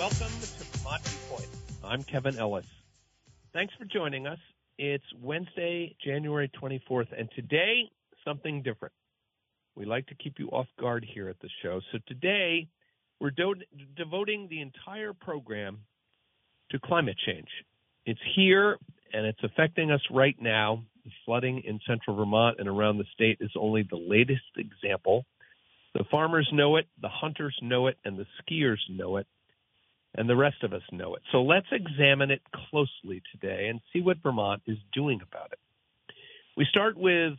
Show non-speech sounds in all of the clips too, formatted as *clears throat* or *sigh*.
Welcome to Vermont Viewpoint. I'm Kevin Ellis. Thanks for joining us. It's Wednesday, January 24th, and today, something different. We like to keep you off guard here at the show. So today, we're do- devoting the entire program to climate change. It's here and it's affecting us right now. The flooding in central Vermont and around the state is only the latest example. The farmers know it, the hunters know it, and the skiers know it, and the rest of us know it. So let's examine it closely today and see what Vermont is doing about it. We start with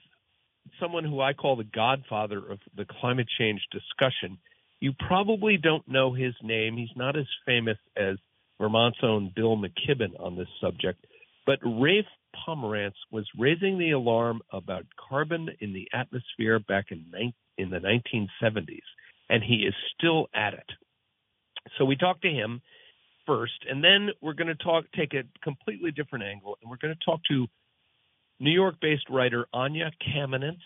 someone who I call the godfather of the climate change discussion. You probably don't know his name. He's not as famous as Vermont's own Bill McKibben on this subject, but Rafe Pomerance was raising the alarm about carbon in the atmosphere back in, in the 1970s, and he is still at it. So we talked to him first, and then we're going to talk, take a completely different angle, and we're going to talk to New York-based writer Anya Kamenetz.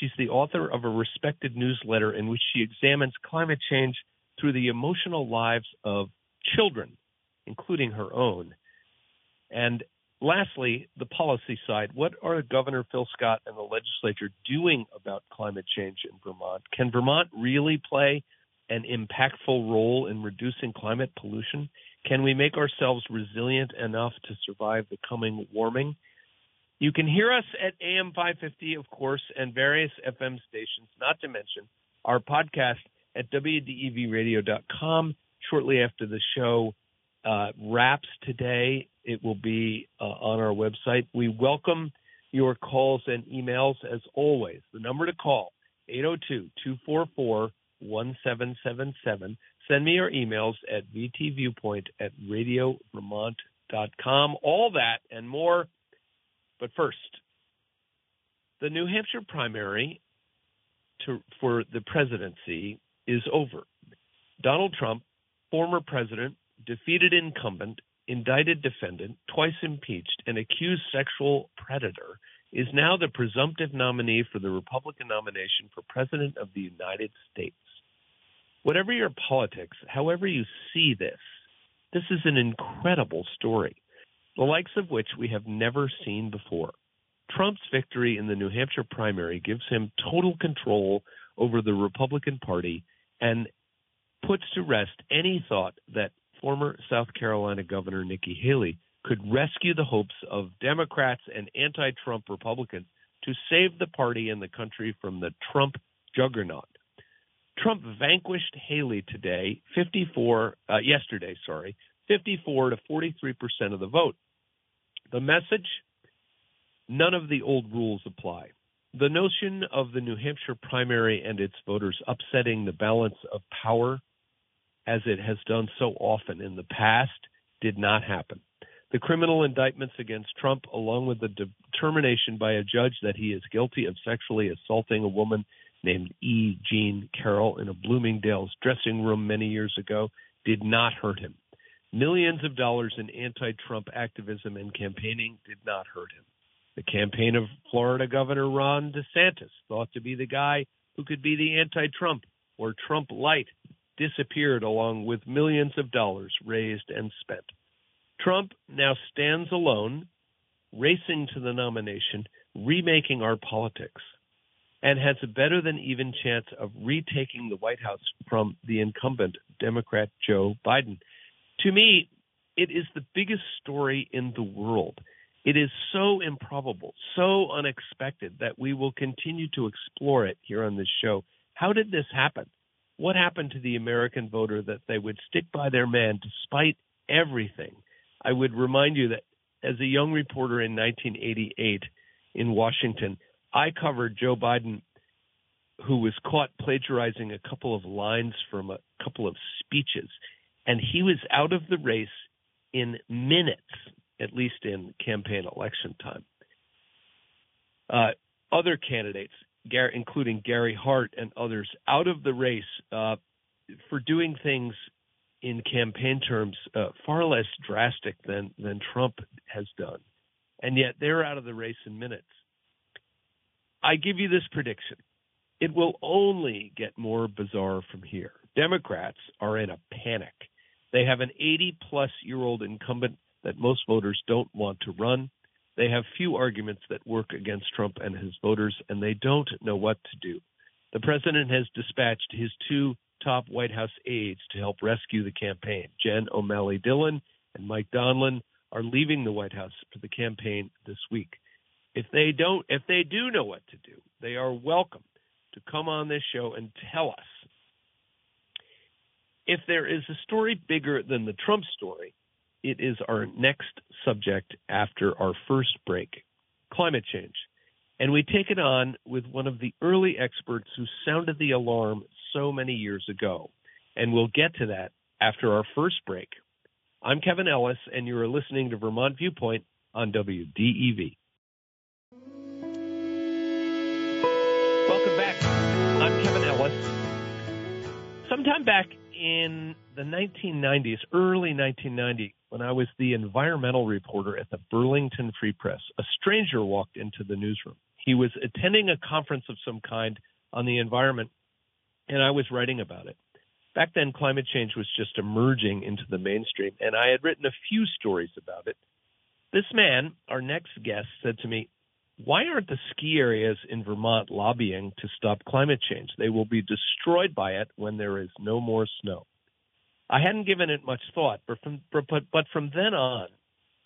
She's the author of a respected newsletter in which she examines climate change through the emotional lives of children, including her own. And lastly, the policy side. What are Governor Phil Scott and the legislature doing about climate change in Vermont? Can Vermont really play an impactful role in reducing climate pollution? Can we make ourselves resilient enough to survive the coming warming? You can hear us at AM 550, of course, and various FM stations, not to mention our podcast at WDEVradio.com. Shortly after the show uh, wraps today, it will be uh, on our website. We welcome your calls and emails as always. The number to call, 802 244 1777. Send me your emails at vtviewpoint at radiovermont.com. All that and more but first, the New Hampshire primary to, for the presidency is over. Donald Trump, former president, defeated incumbent, indicted defendant, twice impeached, and accused sexual predator, is now the presumptive nominee for the Republican nomination for President of the United States. Whatever your politics, however you see this, this is an incredible story the likes of which we have never seen before. Trump's victory in the New Hampshire primary gives him total control over the Republican Party and puts to rest any thought that former South Carolina Governor Nikki Haley could rescue the hopes of Democrats and anti Trump Republicans to save the party and the country from the Trump juggernaut. Trump vanquished Haley today, 54 uh, yesterday, sorry, 54 to 43 percent of the vote. The message none of the old rules apply. The notion of the New Hampshire primary and its voters upsetting the balance of power, as it has done so often in the past, did not happen. The criminal indictments against Trump, along with the determination by a judge that he is guilty of sexually assaulting a woman named E. Jean Carroll in a Bloomingdale's dressing room many years ago, did not hurt him. Millions of dollars in anti Trump activism and campaigning did not hurt him. The campaign of Florida Governor Ron DeSantis, thought to be the guy who could be the anti Trump or Trump light, disappeared along with millions of dollars raised and spent. Trump now stands alone, racing to the nomination, remaking our politics, and has a better than even chance of retaking the White House from the incumbent Democrat Joe Biden. To me, it is the biggest story in the world. It is so improbable, so unexpected that we will continue to explore it here on this show. How did this happen? What happened to the American voter that they would stick by their man despite everything? I would remind you that as a young reporter in 1988 in Washington, I covered Joe Biden, who was caught plagiarizing a couple of lines from a couple of speeches and he was out of the race in minutes, at least in campaign election time. Uh, other candidates, including Gary Hart and others, out of the race uh, for doing things in campaign terms uh, far less drastic than than Trump has done, and yet they're out of the race in minutes. I give you this prediction: it will only get more bizarre from here. Democrats are in a panic They have an 80 plus year old incumbent that most voters don't want to run. They have few arguments that work against Trump and his voters, and they don't know what to do. The president has dispatched his two top White House aides to help rescue the campaign. Jen O'Malley Dillon and Mike Donilon are leaving the White House for the campaign this week. If they don't, if they do know what to do, they are welcome to come on this show and tell us. If there is a story bigger than the Trump story, it is our next subject after our first break climate change. And we take it on with one of the early experts who sounded the alarm so many years ago. And we'll get to that after our first break. I'm Kevin Ellis, and you are listening to Vermont Viewpoint on WDEV. Sometime back in the 1990s, early 1990, when I was the environmental reporter at the Burlington Free Press, a stranger walked into the newsroom. He was attending a conference of some kind on the environment, and I was writing about it. Back then, climate change was just emerging into the mainstream, and I had written a few stories about it. This man, our next guest, said to me, Why aren't the ski areas in Vermont lobbying to stop climate change? They will be destroyed by it when there is no more snow. I hadn't given it much thought, but from but, but from then on,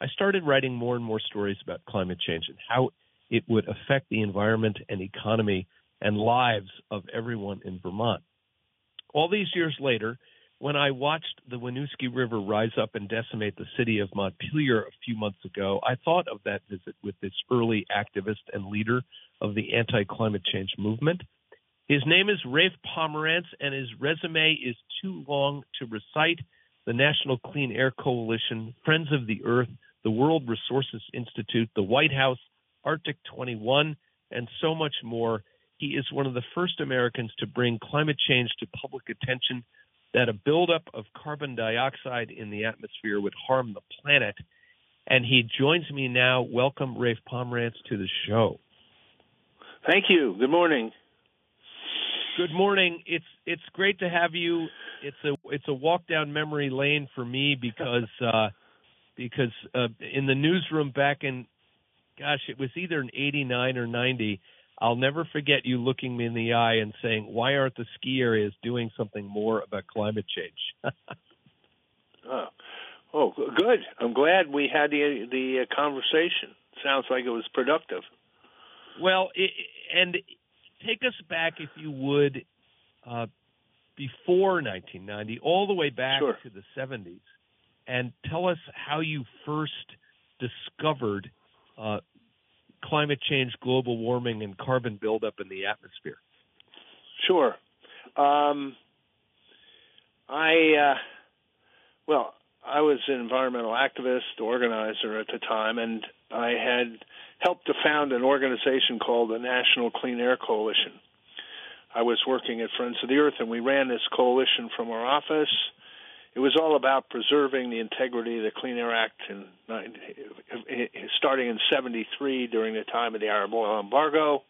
I started writing more and more stories about climate change and how it would affect the environment and economy and lives of everyone in Vermont. All these years later, when I watched the Winooski River rise up and decimate the city of Montpelier a few months ago, I thought of that visit with this early activist and leader of the anti climate change movement. His name is Rafe Pomerance, and his resume is too long to recite. The National Clean Air Coalition, Friends of the Earth, the World Resources Institute, the White House, Arctic 21, and so much more. He is one of the first Americans to bring climate change to public attention, that a buildup of carbon dioxide in the atmosphere would harm the planet. And he joins me now. Welcome, Rafe Pomerance, to the show. Thank you. Good morning. Good morning. It's it's great to have you. It's a it's a walk down memory lane for me because *laughs* uh, because uh, in the newsroom back in gosh, it was either in '89 or '90. I'll never forget you looking me in the eye and saying, "Why aren't the ski areas doing something more about climate change?" *laughs* oh, oh, good. I'm glad we had the the uh, conversation. Sounds like it was productive. Well, it, and take us back, if you would, uh, before 1990, all the way back sure. to the 70s, and tell us how you first discovered uh, climate change, global warming, and carbon buildup in the atmosphere. Sure. Um, I, uh, well, I was an environmental activist, organizer at the time, and I had helped to found an organization called the National Clean Air Coalition. I was working at Friends of the Earth, and we ran this coalition from our office. It was all about preserving the integrity of the Clean Air Act, in, starting in '73 during the time of the Arab oil embargo,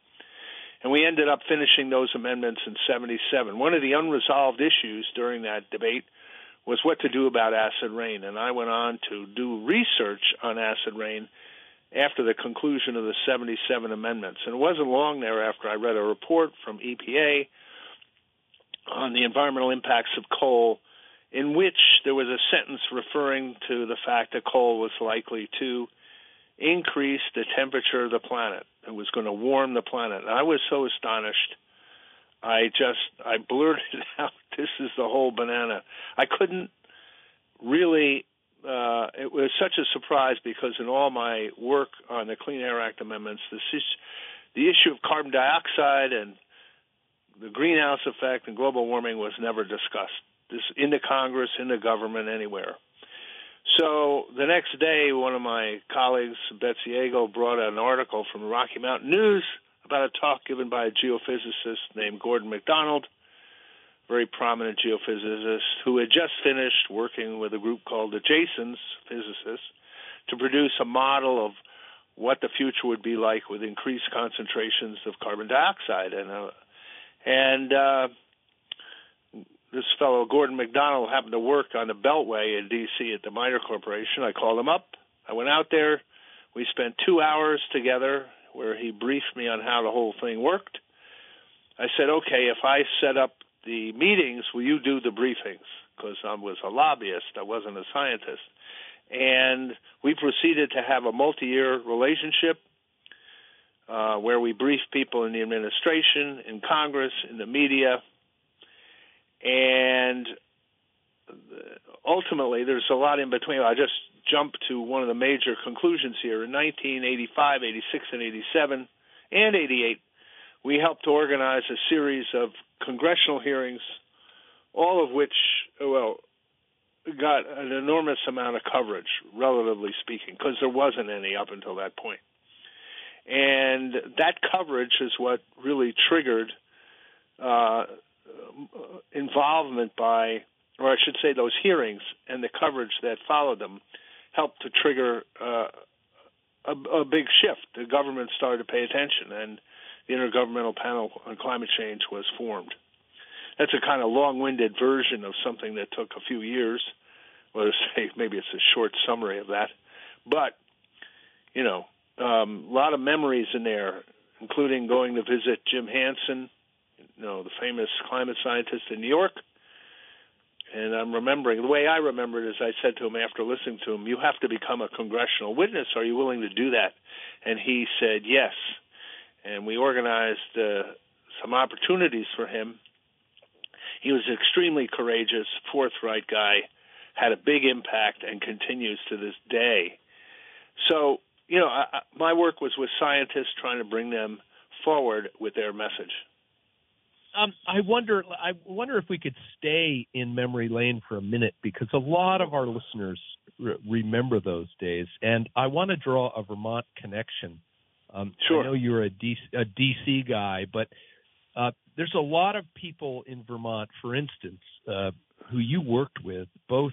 and we ended up finishing those amendments in '77. One of the unresolved issues during that debate was what to do about acid rain, and I went on to do research on acid rain after the conclusion of the 77 amendments. And it wasn't long thereafter I read a report from EPA on the environmental impacts of coal, in which there was a sentence referring to the fact that coal was likely to increase the temperature of the planet. It was going to warm the planet. And I was so astonished. I just I blurted *laughs* out, "This is the whole banana." I couldn't really uh, it was such a surprise because in all my work on the Clean Air Act amendments, the, the issue of carbon dioxide and the greenhouse effect and global warming was never discussed this in the Congress, in the government, anywhere. So the next day, one of my colleagues, Betsy Agle, brought an article from the Rocky Mountain News about a talk given by a geophysicist named Gordon MacDonald very prominent geophysicist who had just finished working with a group called the Jasons physicists to produce a model of what the future would be like with increased concentrations of carbon dioxide and uh, and uh, this fellow Gordon MacDonald happened to work on the Beltway in D.C. at the MITRE Corporation. I called him up. I went out there. We spent two hours together where he briefed me on how the whole thing worked. I said, okay, if I set up the meetings, will you do the briefings? Because I was a lobbyist, I wasn't a scientist. And we proceeded to have a multi year relationship uh, where we briefed people in the administration, in Congress, in the media. And ultimately, there's a lot in between. I just jumped to one of the major conclusions here. In 1985, 86, and 87, and 88, we helped organize a series of congressional hearings, all of which, well, got an enormous amount of coverage, relatively speaking, because there wasn't any up until that point. And that coverage is what really triggered uh, involvement by, or I should say, those hearings and the coverage that followed them helped to trigger uh, a, a big shift. The government started to pay attention, and the Intergovernmental Panel on Climate Change was formed. That's a kind of long-winded version of something that took a few years. Well, *laughs* say maybe it's a short summary of that, but you know, um, a lot of memories in there, including going to visit Jim Hansen, you know, the famous climate scientist in New York. And I'm remembering the way I remember it is I said to him after listening to him, "You have to become a congressional witness. Are you willing to do that?" And he said yes and we organized uh, some opportunities for him. He was an extremely courageous, forthright guy, had a big impact, and continues to this day. So, you know, I, my work was with scientists trying to bring them forward with their message. Um, I wonder. I wonder if we could stay in memory lane for a minute because a lot of our listeners re- remember those days, and I want to draw a Vermont connection um, sure. I know you're a DC, a DC guy, but uh, there's a lot of people in Vermont, for instance, uh, who you worked with both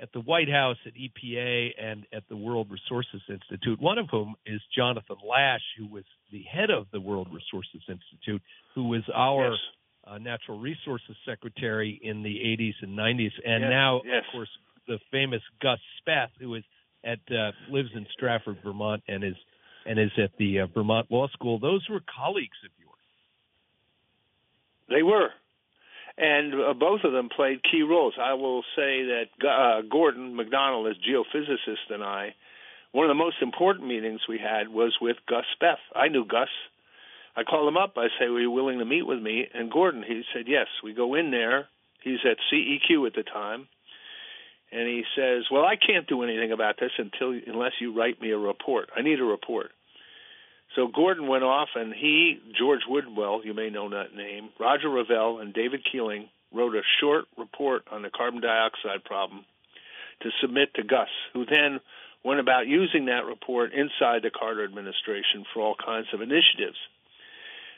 at the White House, at EPA, and at the World Resources Institute. One of whom is Jonathan Lash, who was the head of the World Resources Institute, who was our yes. uh, natural resources secretary in the 80s and 90s, and yes. now, yes. of course, the famous Gus Speth, who is at uh, lives in Stratford, Vermont, and is and is at the uh, Vermont Law School. Those were colleagues of yours. They were. And uh, both of them played key roles. I will say that uh, Gordon MacDonald, as geophysicist, and I, one of the most important meetings we had was with Gus Speth. I knew Gus. I called him up. I say, "Were you willing to meet with me?" And Gordon, he said, "Yes." We go in there. He's at CEQ at the time, and he says, "Well, I can't do anything about this until unless you write me a report. I need a report." So Gordon went off, and he, George Woodwell, you may know that name, Roger Revelle, and David Keeling wrote a short report on the carbon dioxide problem to submit to Gus, who then went about using that report inside the Carter administration for all kinds of initiatives.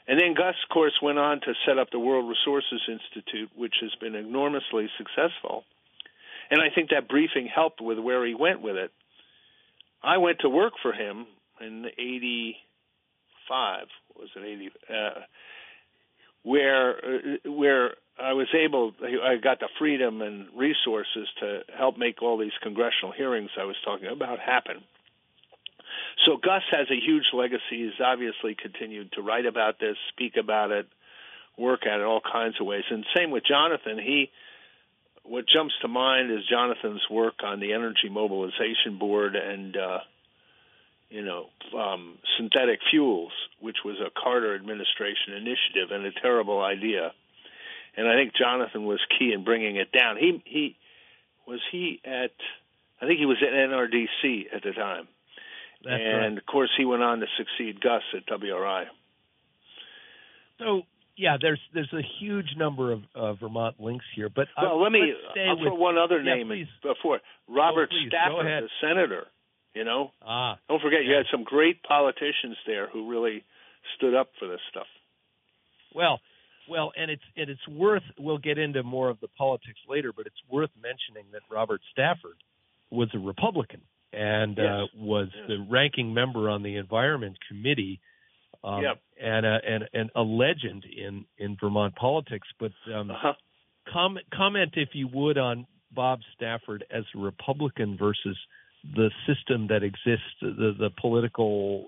And then Gus, of course, went on to set up the World Resources Institute, which has been enormously successful. And I think that briefing helped with where he went with it. I went to work for him in 85, was it 80, uh, where, uh, where I was able, I got the freedom and resources to help make all these congressional hearings I was talking about happen. So Gus has a huge legacy. He's obviously continued to write about this, speak about it, work at it all kinds of ways. And same with Jonathan. He what jumps to mind is Jonathan's work on the Energy Mobilization Board and uh, you know um, synthetic fuels, which was a Carter administration initiative and a terrible idea. And I think Jonathan was key in bringing it down. He he was he at I think he was at NRDC at the time. That's and right. of course, he went on to succeed Gus at WRI. So yeah, there's there's a huge number of uh, Vermont links here, but well, uh, let me I'll with, throw one other yeah, name please. before Robert please, Stafford, the senator. You know, Ah, don't forget you had some great politicians there who really stood up for this stuff. well, well, and it's and it's worth. We'll get into more of the politics later, but it's worth mentioning that Robert Stafford was a Republican and uh, was Yes. the ranking member on the Environment Committee. Um, Yep. and, a, and and a legend in in Vermont politics, but um, Uh-huh. comment comment if you would on Bob Stafford as a Republican versus the system that exists, the the political,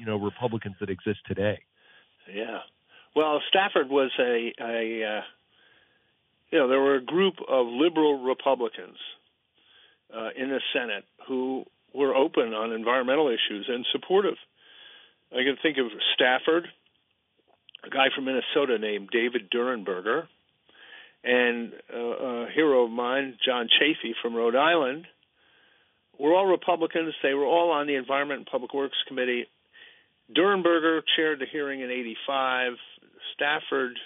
you know, Republicans that exist today. *laughs* Yeah. Well, Stafford was a a uh, you know there were a group of liberal Republicans uh, in the Senate who were open on environmental issues and supportive. I can think of Stafford, a guy from Minnesota named David Durenberger, and uh, a hero of mine, John Chafee from Rhode Island. We're all Republicans. They were all on the Environment and Public Works Committee. Durenberger chaired the hearing in '85. Stafford,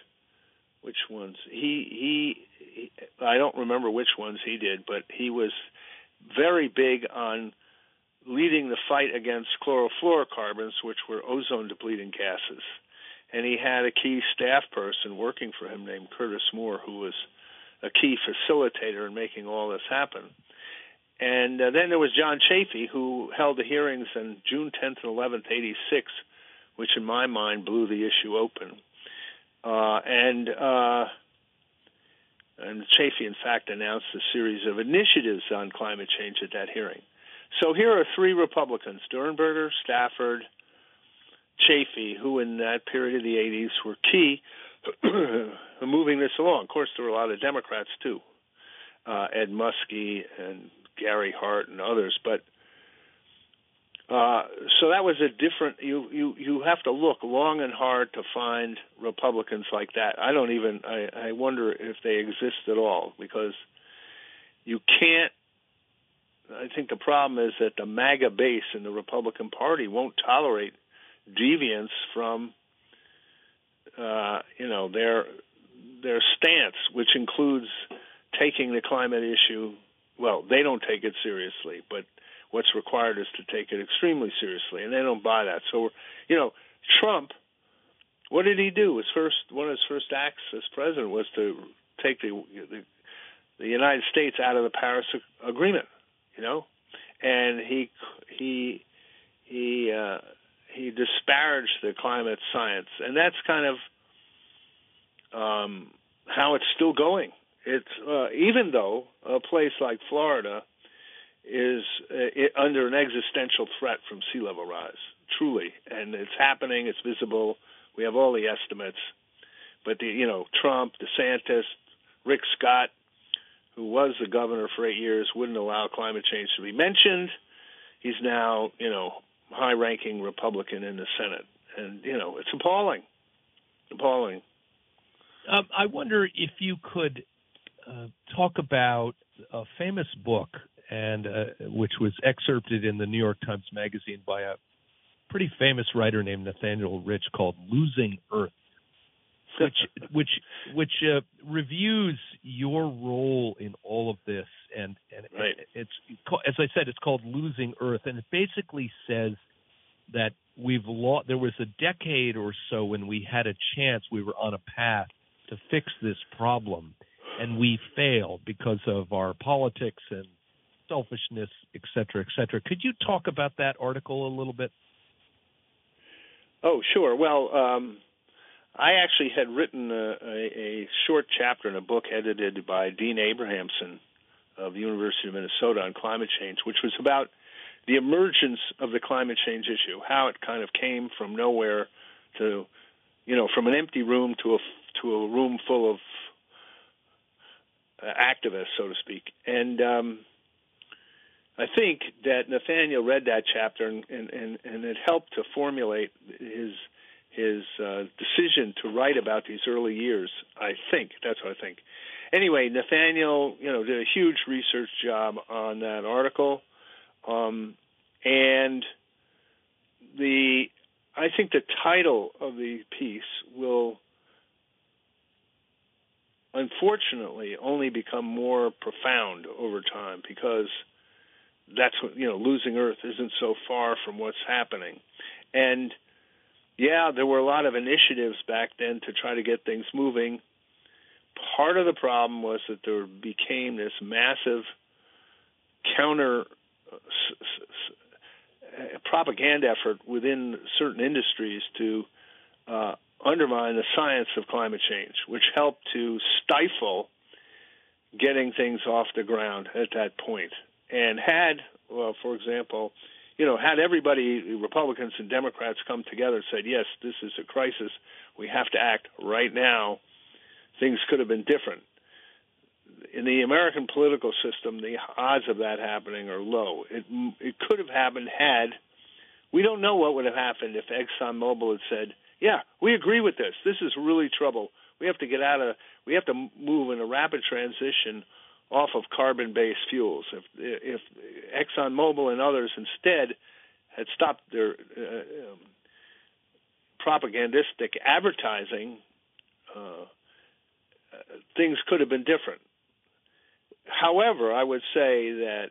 which ones? He, he he. I don't remember which ones he did, but he was very big on leading the fight against chlorofluorocarbons, which were ozone depleting gases. And he had a key staff person working for him named Curtis Moore, who was a key facilitator in making all this happen. And uh, then there was John Chafee, who held the hearings on June 10th and 11th, 86, which in my mind blew the issue open. Uh, and uh, and Chafee, in fact, announced a series of initiatives on climate change at that hearing. So here are three Republicans: Durenberger, Stafford, Chafee, who in that period of the 80s were key *clears throat* in moving this along. Of course, there were a lot of Democrats too, uh, Ed Muskie and Gary Hart and others, but uh, so that was a different. You you you have to look long and hard to find Republicans like that. I don't even. I, I wonder if they exist at all because you can't. I think the problem is that the MAGA base in the Republican Party won't tolerate deviance from, uh, you know, their their stance, which includes taking the climate issue. Well, they don't take it seriously, but what's required is to take it extremely seriously, and they don't buy that. So, you know, Trump, what did he do? His first one of his first acts as president was to take the the, the United States out of the Paris Agreement. You know, and he he he uh, he disparaged the climate science, and that's kind of um, how it's still going. It's uh, even though a place like Florida is uh, under an existential threat from sea level rise, truly, and it's happening. It's visible. We have all the estimates, but the you know Trump, DeSantis, Rick Scott, who was the governor for eight years, wouldn't allow climate change to be mentioned. He's now you know high-ranking Republican in the Senate, and you know it's appalling, appalling. Um, I wonder if you could uh, talk about a famous book and uh, which was excerpted in the New York Times Magazine by a pretty famous writer named Nathaniel Rich called "Losing Earth," which *laughs* which which uh, reviews your role in all of this, and and right. it's as I said, it's called "Losing Earth," and it basically says that we've lost. There was a decade or so when we had a chance, we were on a path to fix this problem, and we failed because of our politics and selfishness, et cetera, et cetera. Could you talk about that article a little bit? Oh, sure. Well, um, I actually had written a, a, a, short chapter in a book edited by Dean Abrahamson of the University of Minnesota on climate change, which was about the emergence of the climate change issue, how it kind of came from nowhere to, you know, from an empty room to a to a room full of uh, activists, so to speak, and um, I think that Nathaniel read that chapter and, and, and, and it helped to formulate his his uh, decision to write about these early years. I think that's what I think. Anyway, Nathaniel, you know, did a huge research job on that article, um, and the I think the title of the piece will unfortunately only become more profound over time because that's what you know losing earth isn't so far from what's happening and yeah there were a lot of initiatives back then to try to get things moving part of the problem was that there became this massive counter uh, propaganda effort within certain industries to uh, undermine the science of climate change, which helped to stifle getting things off the ground at that point. And had, well, for example, you know, had everybody, Republicans and Democrats, come together and said, yes, this is a crisis, we have to act right now, things could have been different. In the American political system, the odds of that happening are low. It, it could have happened had, we don't know what would have happened if ExxonMobil had said, yeah, we agree with this. This is really trouble. We have to get out of, we have to move in a rapid transition off of carbon-based fuels. If if ExxonMobil and others instead had stopped their uh, um, propagandistic advertising, uh, things could have been different. However, I would say that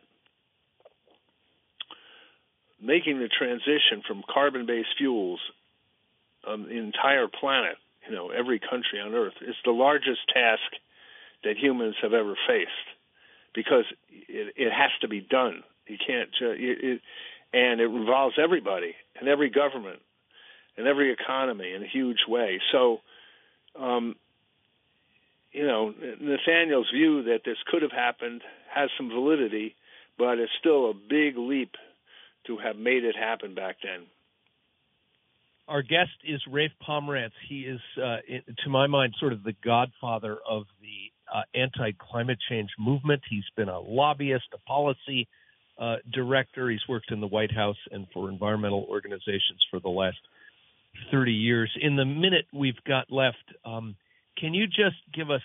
making the transition from carbon-based fuels on the entire planet, you know, every country on Earth, is the largest task that humans have ever faced because it, it has to be done. You can't, uh, it, it, and it involves everybody and every government and every economy in a huge way. So, um, you know, Nathaniel's view that this could have happened has some validity, but it's still a big leap to have made it happen back then. Our guest is Rafe Pomerance. He is, uh, to my mind, sort of the godfather of the uh, anti climate change movement. He's been a lobbyist, a policy uh, director. He's worked in the White House and for environmental organizations for the last 30 years. In the minute we've got left, um, can you just give us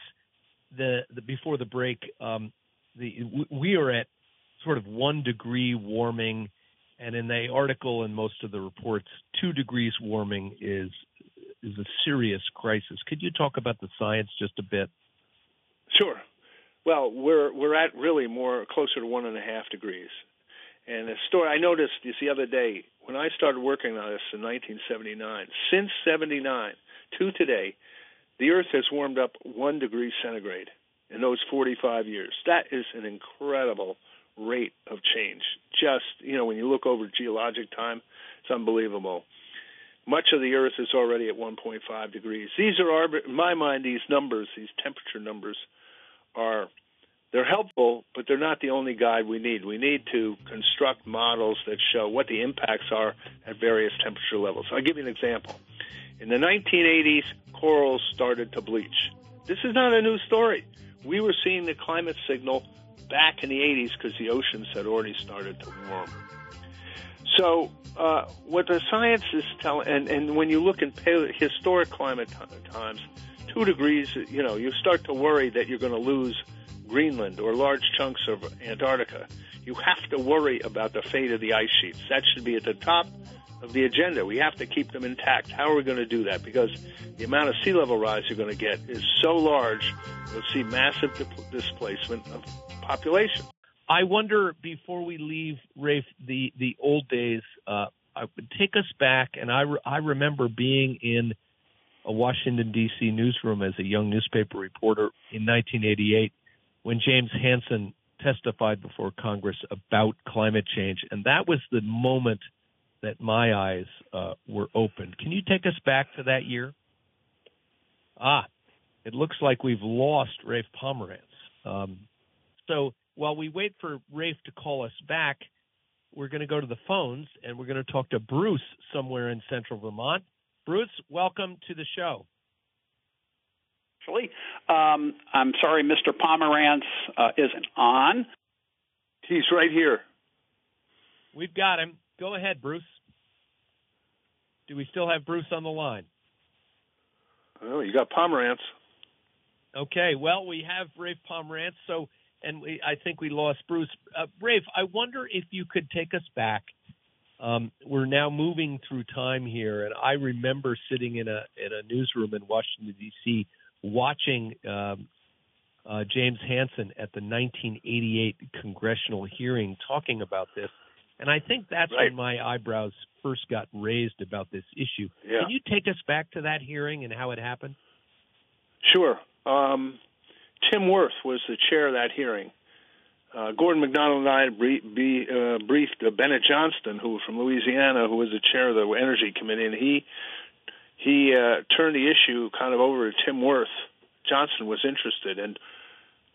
the, the before the break? Um, the we are at sort of one degree warming, and in the article and most of the reports, two degrees warming is is a serious crisis. Could you talk about the science just a bit? Sure. Well, we're we're at really more closer to one and a half degrees. And a story I noticed this the other day when I started working on this in 1979. Since 79 to today, the Earth has warmed up one degree centigrade in those 45 years. That is an incredible rate of change. Just you know, when you look over geologic time, it's unbelievable. Much of the Earth is already at 1.5 degrees. These are, in my mind, these numbers, these temperature numbers, are they're helpful, but they're not the only guide we need. We need to construct models that show what the impacts are at various temperature levels. I'll give you an example. In the 1980s, corals started to bleach. This is not a new story. We were seeing the climate signal back in the 80s because the oceans had already started to warm. So, uh, what the science is telling, and, and when you look in paleo- historic climate t- times, two degrees, you know, you start to worry that you're going to lose Greenland or large chunks of Antarctica. You have to worry about the fate of the ice sheets. That should be at the top of the agenda. We have to keep them intact. How are we going to do that? Because the amount of sea level rise you're going to get is so large, you'll see massive displacement of population. I wonder before we leave, Rafe, the the old days. Uh, I would take us back, and I re- I remember being in a Washington D.C. newsroom as a young newspaper reporter in 1988 when James Hansen testified before Congress about climate change, and that was the moment that my eyes uh, were opened. Can you take us back to that year? Ah, it looks like we've lost Rafe Pomerance. Um, so while we wait for Rafe to call us back, we're going to go to the phones and we're going to talk to Bruce somewhere in central Vermont. Bruce, welcome to the show. Actually, um, I'm sorry, Mr. Pomerance uh, isn't on. He's right here. We've got him. Go ahead, Bruce. Do we still have Bruce on the line? Oh, you got Pomerance. Okay, well, we have Rafe Pomerance. So and we, I think we lost Bruce. Uh, Rafe, I wonder if you could take us back. Um, we're now moving through time here, and I remember sitting in a in a newsroom in Washington D.C. watching um, uh, James Hansen at the 1988 congressional hearing talking about this, and I think that's right. when my eyebrows first got raised about this issue. Yeah. Can you take us back to that hearing and how it happened? Sure. Um, Tim Wirth was the chair of that hearing. Uh, Gordon MacDonald and I brief, be, uh, briefed uh, Bennett Johnston, who was from Louisiana, who was the chair of the Energy Committee, and he he uh, turned the issue kind of over to Tim Wirth. Johnston was interested, and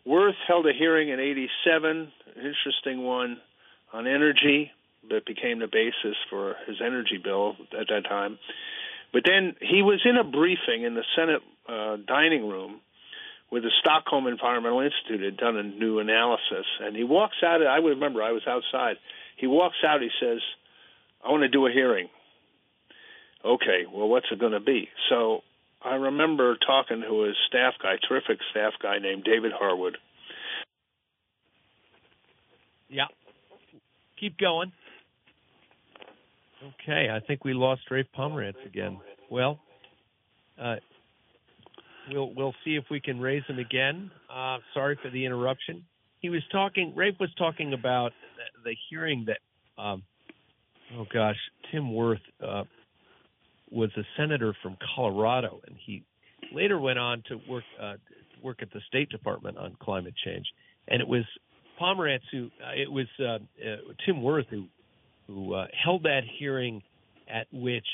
Wirth held a hearing in 87, an interesting one, on energy that became the basis for his energy bill at that time. But then he was in a briefing in the Senate uh, dining room where the Stockholm Environmental Institute had done a new analysis, and he walks out. I remember I was outside. He walks out. He says, "I want to do a hearing." Okay, well, what's it going to be? So I remember talking to his staff guy, terrific staff guy named David Harwood. Yeah. Keep going. Okay, I think we lost Rafe Pomerance again. Well, uh, we'll we'll see if we can raise him again. Uh, sorry for the interruption. He was talking. Rafe was talking about the, the hearing that. Um, oh gosh, Tim Wirth uh, was a senator from Colorado, and he later went on to work uh, work at the State Department on climate change. And it was Pomerance who uh, it was uh, uh, Tim Wirth who who held that hearing at which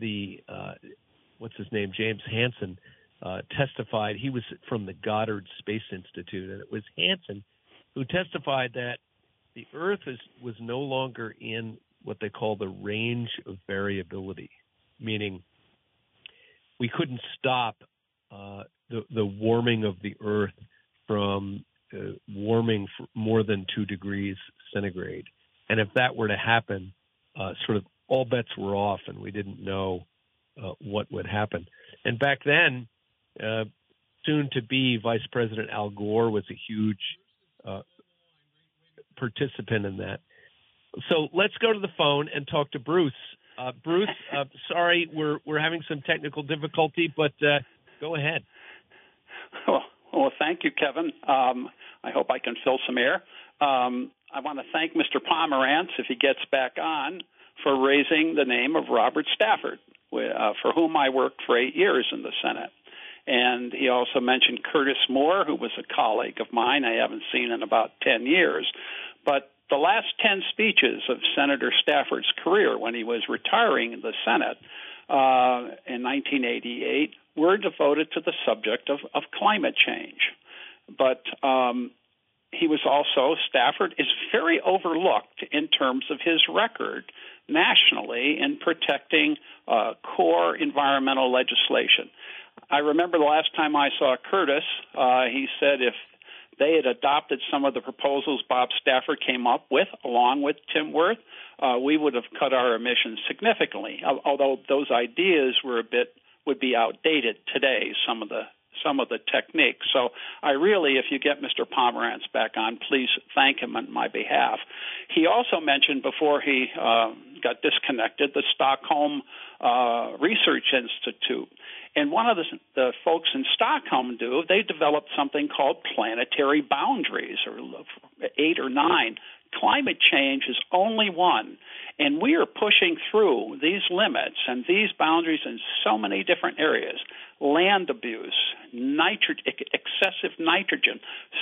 the uh, what's his name James Hansen uh, testified. He was from the Goddard Space Institute, and it was Hansen who testified that the Earth is, was no longer in what they call the range of variability, meaning we couldn't stop uh, the, the warming of the Earth from uh, warming more than two degrees centigrade. And if that were to happen, uh, sort of all bets were off, and we didn't know uh, what would happen. And back then, uh, soon to be Vice President Al Gore was a huge uh, participant in that. So let's go to the phone and talk to Bruce. Uh, Bruce, uh, sorry, we're we're having some technical difficulty, but go ahead. Well, well, thank you, Kevin. Um, I hope I can fill some air. Um, I want to thank Mr. Pomerance, if he gets back on, for raising the name of Robert Stafford, uh, for whom I worked for eight years in the Senate. And he also mentioned Curtis Moore, who was a colleague of mine I haven't seen in about 10 years. But the last 10 speeches of Senator Stafford's career when he was retiring in the Senate uh, in 1988 were devoted to the subject of, of climate change. But um, he was also, Stafford is very overlooked in terms of his record nationally in protecting uh, core environmental legislation. I remember the last time I saw Curtis, uh, he said if they had adopted some of the proposals Bob Stafford came up with, along with Tim Wirth, uh, we would have cut our emissions significantly. Although those ideas were a bit would be outdated today. Some of the some of the techniques. So I really, if you get Mr. Pomerance back on, please thank him on my behalf. He also mentioned before he uh, got disconnected the Stockholm uh, Research Institute. And one of the, the folks in Stockholm do, they developed something called planetary boundaries, or eight or nine. Climate change is only one. And we are pushing through these limits and these boundaries in so many different areas land abuse, excessive nitrogen,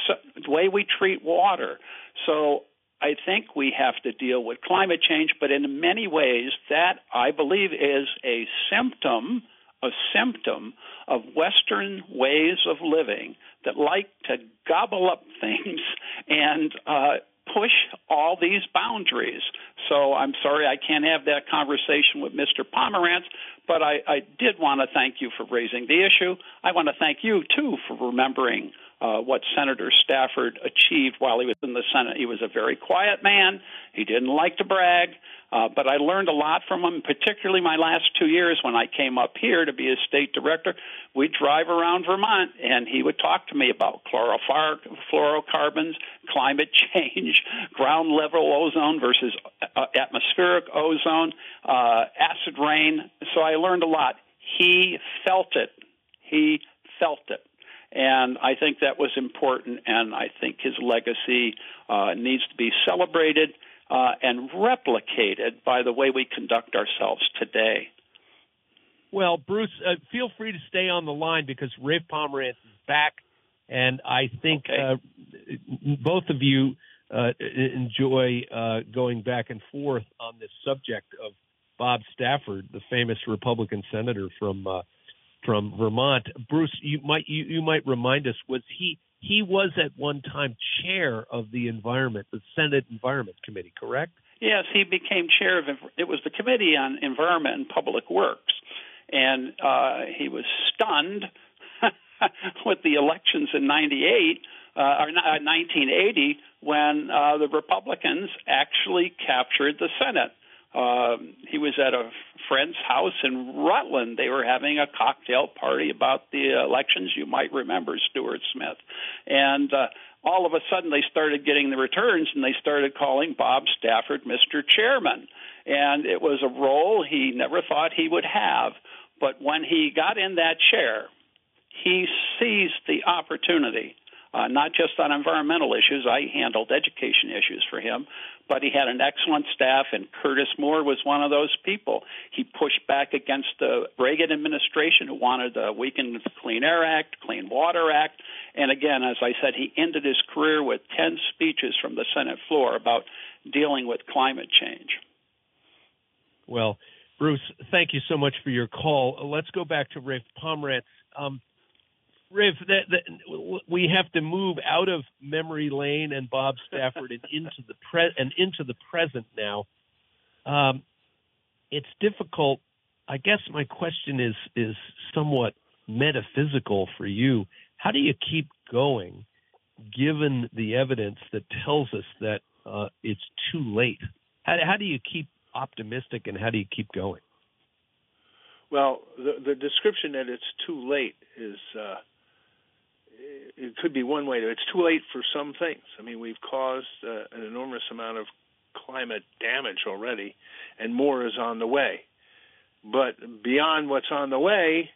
so, the way we treat water. So I think we have to deal with climate change, but in many ways, that I believe is a symptom, a symptom of Western ways of living that like to gobble up *laughs* things and uh, push all these boundaries. So I'm sorry I can't have that conversation with Mr. Pomerance, but I, I did want to thank you for raising the issue. I want to thank you, too, for remembering uh, what Senator Stafford achieved while he was in the Senate. He was a very quiet man. He didn't like to brag. Uh, but I learned a lot from him, particularly my last two years when I came up here to be a state director. We'd drive around Vermont, and he would talk to me about chlorofluorocarbons, climate *laughs* change, ground level ozone versus uh, atmospheric ozone, uh, acid rain. So I learned a lot. He felt it. He felt it. And I think that was important, and I think his legacy uh, needs to be celebrated uh, and replicated by the way we conduct ourselves today. Well, Bruce, uh, feel free to stay on the line because Rafe Pomerance is back, and I think okay. uh, both of you uh, enjoy uh, going back and forth on this subject of Bob Stafford, the famous Republican senator from uh, from Vermont. Bruce, you might you, you might remind us was he he was at one time chair of the environment, the Senate Environment Committee, correct? Yes, he became chair of it was the Committee on Environment and Public Works, and uh, he was stunned *laughs* with the elections in '98 uh, or 1980 when uh, the Republicans actually captured the Senate. Uh, he was at a friend's house in Rutland. They were having a cocktail party about the elections. You might remember Stuart Smith. And uh, all of a sudden, they started getting the returns and they started calling Bob Stafford Mr. Chairman. And it was a role he never thought he would have. But when he got in that chair, he seized the opportunity uh, not just on environmental issues. I handled education issues for him, but he had an excellent staff, and Curtis Moore was one of those people. He pushed back against the Reagan administration who wanted to weaken the Clean Air Act, Clean Water Act, and again, as I said, he ended his career with 10 speeches from the Senate floor about dealing with climate change. Well, Bruce, thank you so much for your call. Let's go back to Rafe Pomerance. Um, Riv, that, that, we have to move out of memory lane and Bob Stafford and into the pre- and into the present now. Um, it's difficult. I guess my question is is somewhat metaphysical for you. How do you keep going, given the evidence that tells us that uh, it's too late? How, how do you keep optimistic and how do you keep going? Well, the, the description that it's too late is uh, it could be one way to. It's too late for some things. I mean, we've caused uh, an enormous amount of climate damage already, and more is on the way. But beyond what's on the way,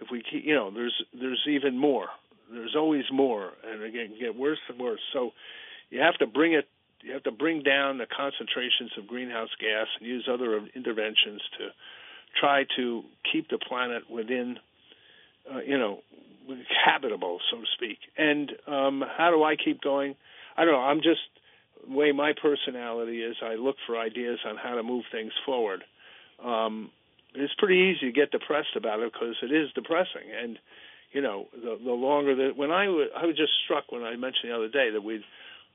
if we keep, you know, there's there's even more. There's always more, and again, get worse and worse. So you have to bring it. You have to bring down the concentrations of greenhouse gas and use other interventions to try to keep the planet within, uh, you know, habitable, so to speak. And um, how do I keep going? I don't know. I'm just the way my personality is. I look for ideas on how to move things forward. Um, it's pretty easy to get depressed about it because it is depressing. And you know, the, the longer that when I was, I was just struck when I mentioned the other day that we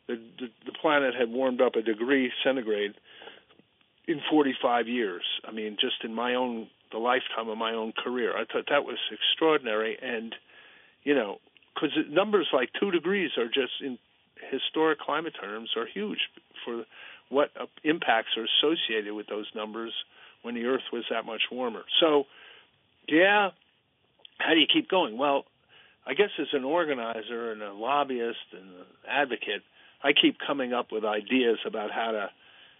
the, the the planet had warmed up a degree centigrade in 45 years. I mean, just in my own the lifetime of my own career. I thought that was extraordinary and you know, because numbers like two degrees are just in historic climate terms are huge for what uh, impacts are associated with those numbers when the Earth was that much warmer. So, yeah, how do you keep going? Well, I guess as an organizer and a lobbyist and an advocate, I keep coming up with ideas about how to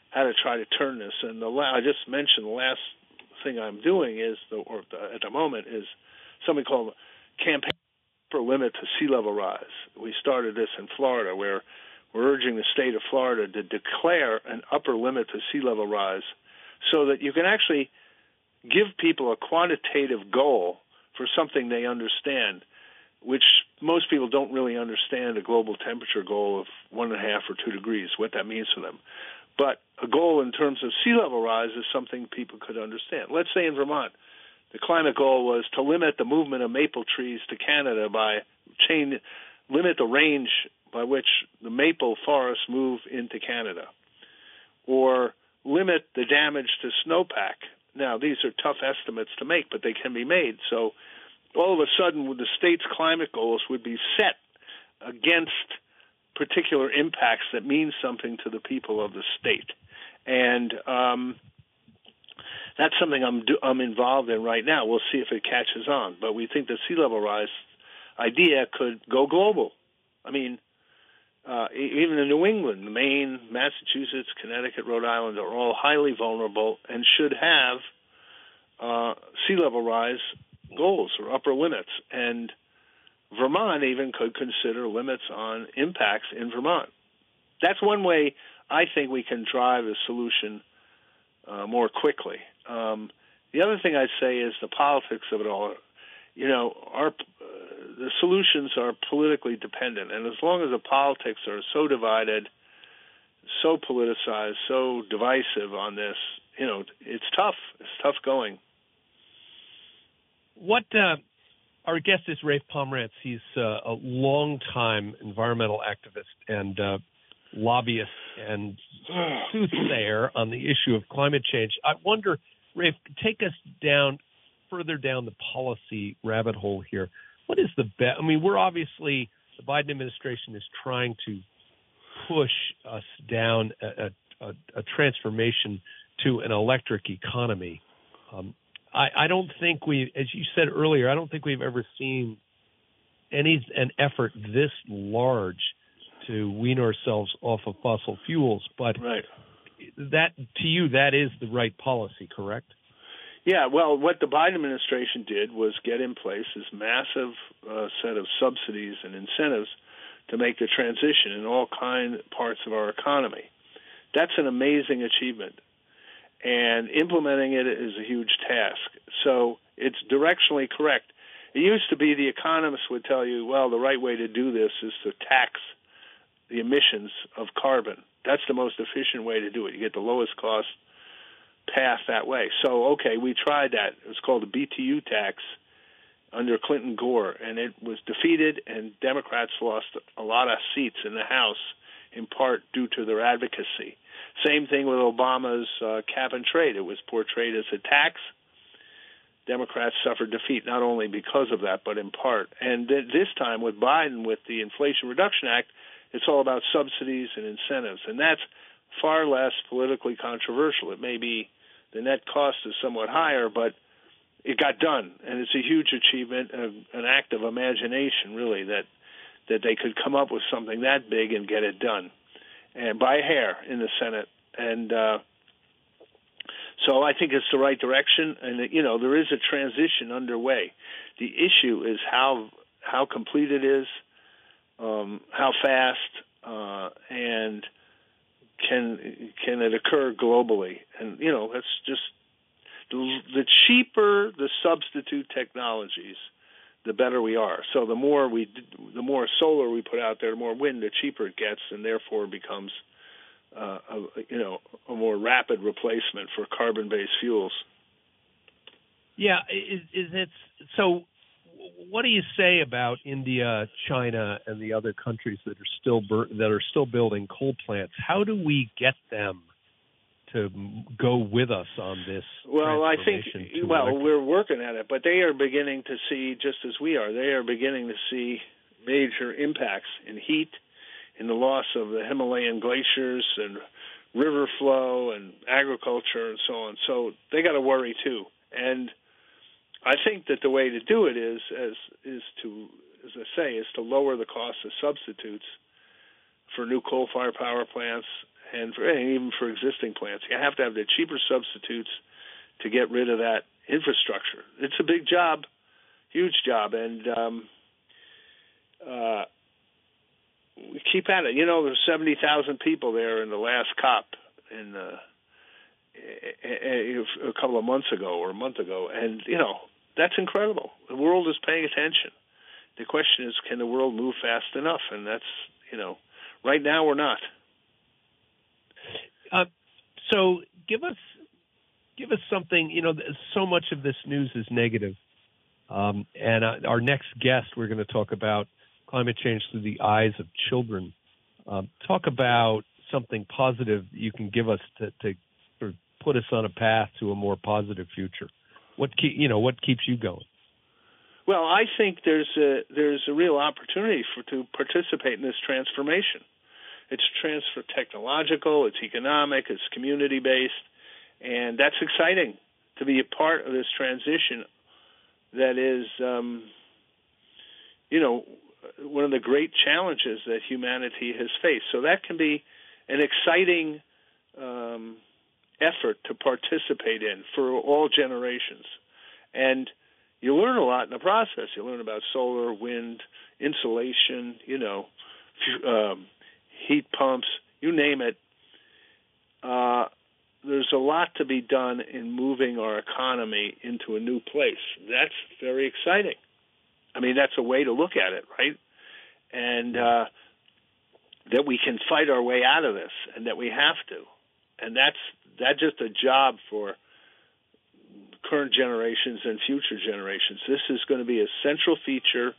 how to try to turn this. And the la- I just mentioned the last thing I'm doing is the or the, at the moment is something called campaign upper limit to sea level rise. We started this in Florida, where we're urging the state of Florida to declare an upper limit to sea level rise so that you can actually give people a quantitative goal for something they understand, which most people don't really understand a global temperature goal of one and a half or two degrees, what that means to them. But a goal in terms of sea level rise is something people could understand. Let's say in Vermont, the climate goal was to limit the movement of maple trees to Canada by chain, limit the range by which the maple forests move into Canada, or limit the damage to snowpack. Now, these are tough estimates to make, but they can be made. So, all of a sudden, the state's climate goals would be set against particular impacts that mean something to the people of the state. And um, that's something I'm do, I'm involved in right now. We'll see if it catches on, but we think the sea level rise idea could go global. I mean, uh, even in New England, Maine, Massachusetts, Connecticut, Rhode Island are all highly vulnerable and should have uh, sea level rise goals or upper limits. And Vermont even could consider limits on impacts in Vermont. That's one way I think we can drive a solution uh, more quickly. Um, the other thing I'd say is the politics of it all. You know, our uh, the solutions are politically dependent, and as long as the politics are so divided, so politicized, so divisive on this, you know, it's tough. It's tough going. what uh, our guest is Rafe Pomerance. He's uh, a longtime environmental activist and uh, lobbyist and soothsayer on the issue of climate change. I wonder, Rafe, take us down further down the policy rabbit hole here. What is the best? I mean, we're obviously the Biden administration is trying to push us down a, a, a transformation to an electric economy. Um, I, I don't think we, as you said earlier, I don't think we've ever seen any an effort this large to wean ourselves off of fossil fuels. But right. that to you, that is the right policy, correct? Yeah, well, what the Biden administration did was get in place this massive uh, set of subsidies and incentives to make the transition in all kind parts of our economy. That's an amazing achievement, and implementing it is a huge task. So it's directionally correct. It used to be the economists would tell you, well, the right way to do this is to tax the emissions of carbon. That's the most efficient way to do it. You get the lowest cost path that way. So, okay, we tried that. It was called the BTU tax under Clinton Gore, and it was defeated, and Democrats lost a lot of seats in the House, in part due to their advocacy. Same thing with Obama's uh, cap and trade. It was portrayed as a tax. Democrats suffered defeat not only because of that, but in part. And th- this time with Biden, with the Inflation Reduction Act, it's all about subsidies and incentives, and that's far less politically controversial. It may be the net cost is somewhat higher, but it got done, and it's a huge achievement, an act of imagination, really, that that they could come up with something that big and get it done, and by hair in the Senate. And uh, so I think it's the right direction, and you know there is a transition underway. The issue is how how complete it is um, how fast, uh, and can can it occur globally? And you know, that's just the, the cheaper the substitute technologies, the better we are. So the more we, the more solar we put out there, the more wind, the cheaper it gets, and therefore becomes, uh, a, you know, a more rapid replacement for carbon-based fuels. Yeah, is, is it so? What do you say about India, China, and the other countries that are still bur- that are still building coal plants? How do we get them to go with us on this? Well, I think well electric? we're working at it, but they are beginning to see just as we are. They are beginning to see major impacts in heat, in the loss of the Himalayan glaciers and river flow and agriculture and so on. So they got to worry too, and I think that the way to do it is as is to as I say is to lower the cost of substitutes for new coal-fired power plants and, for, and even for existing plants. You have to have the cheaper substitutes to get rid of that infrastructure. It's a big job, huge job, and um, uh, we keep at it. You know, there's 70,000 people there in the last COP in uh, a, a couple of months ago or a month ago, and you know that's incredible. The world is paying attention. The question is, can the world move fast enough? And that's, you know, right now we're not. Uh, so give us give us something. You know, so much of this news is negative. Um, and uh, our next guest, we're going to talk about climate change through the eyes of children. Um, talk about something positive you can give us to, to sort of put us on a path to a more positive future. What keep, you know? What keeps you going? Well, I think there's a there's a real opportunity for to participate in this transformation. It's transfer technological, it's economic, it's community based, and that's exciting to be a part of this transition. That is, um, you know, one of the great challenges that humanity has faced. So that can be an exciting um, effort to participate in for all generations. And you learn a lot in the process. You learn about solar, wind, insulation, you know, um, heat pumps, you name it. Uh, there's a lot to be done in moving our economy into a new place. That's very exciting. I mean, that's a way to look at it, right? And uh, that we can fight our way out of this, and that we have to. And that's that's just a job for current generations and future generations. This is going to be a central feature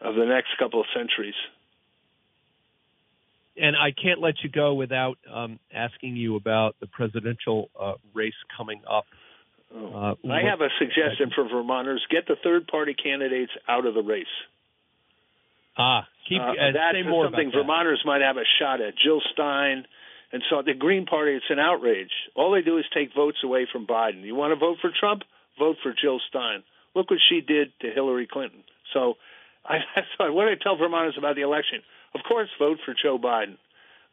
of the next couple of centuries. And I can't let you go without um, asking you about the presidential uh, race coming up. Uh, I have a suggestion for Vermonters: get the third-party candidates out of the race. Ah, keep uh, that's more something. Vermonters might have a shot at. Jill Stein, and so the Green Party, it's an outrage. All they do is take votes away from Biden. You want to vote for Trump? Vote for Jill Stein. Look what she did to Hillary Clinton. So, I, *laughs* so what I tell Vermonters about the election: of course, vote for Joe Biden.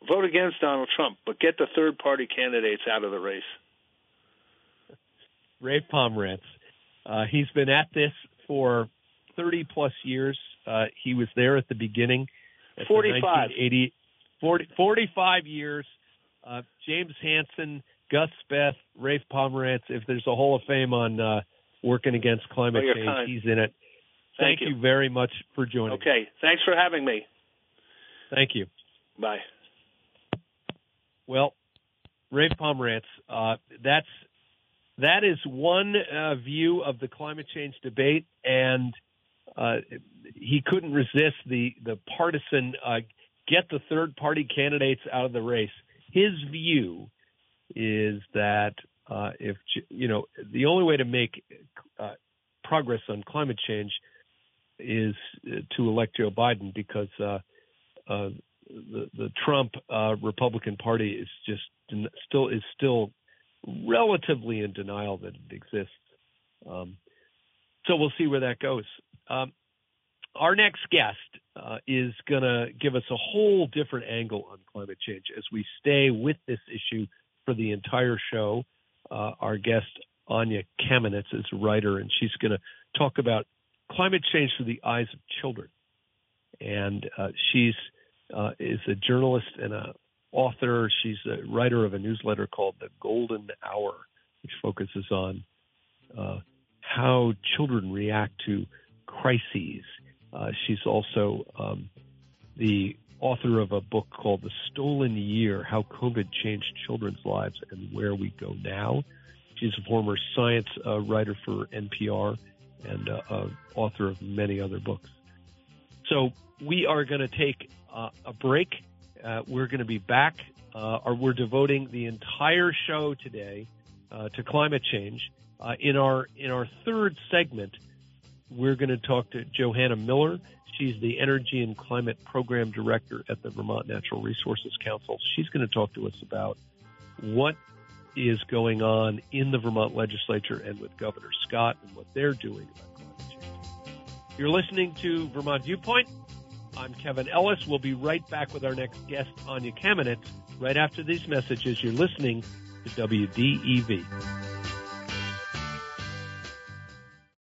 Vote against Donald Trump, but get the third-party candidates out of the race. Ray Pomerance. Uh, he's been at this for 30 plus years. Uh, he was there at the beginning. At 45. The 40, 45 years. Uh, James Hansen, Gus Speth, Rafe Pomerance. If there's a Hall of Fame on uh, working against climate change, kind. he's in it. Thank, Thank you. you very much for joining. Okay. Thanks for having me. Thank you. Bye. Well, Rafe Pomerance, uh, that's that is one uh, view of the climate change debate, and uh, he couldn't resist the the partisan uh, get the third party candidates out of the race. His view is that uh, if you know the only way to make uh, progress on climate change is to elect Joe Biden because uh, uh, the the Trump uh, Republican Party is just still is still relatively in denial that it exists. Um, so we'll see where that goes. Um, our next guest uh, is going to give us a whole different angle on climate change as we stay with this issue for the entire show. Uh, our guest, Anya Kamenetz, is a writer, and she's going to talk about climate change through the eyes of children. And uh, she's uh, is a journalist and a author. She's a writer of a newsletter called The Golden Hour, which focuses on uh, how children react to crises. Uh, she's also um, the author of a book called The Stolen Year How COVID Changed Children's Lives and Where We Go Now. She's a former science uh, writer for NPR and uh, author of many other books. So we are going to take uh, a break uh, we're going to be back, uh, or we're devoting the entire show today to climate change. In our in our third segment, we're going to talk to Johanna Miller. She's the Energy and Climate Program Director at the Vermont Natural Resources Council. She's going to talk to us about what is going on in the Vermont legislature and with Governor Scott and what they're doing about climate change. You're listening to Vermont Viewpoint. I'm Kevin Ellis. We'll be right back with our next guest, Anya Kamenetz, right after these messages. You're listening to WDEV.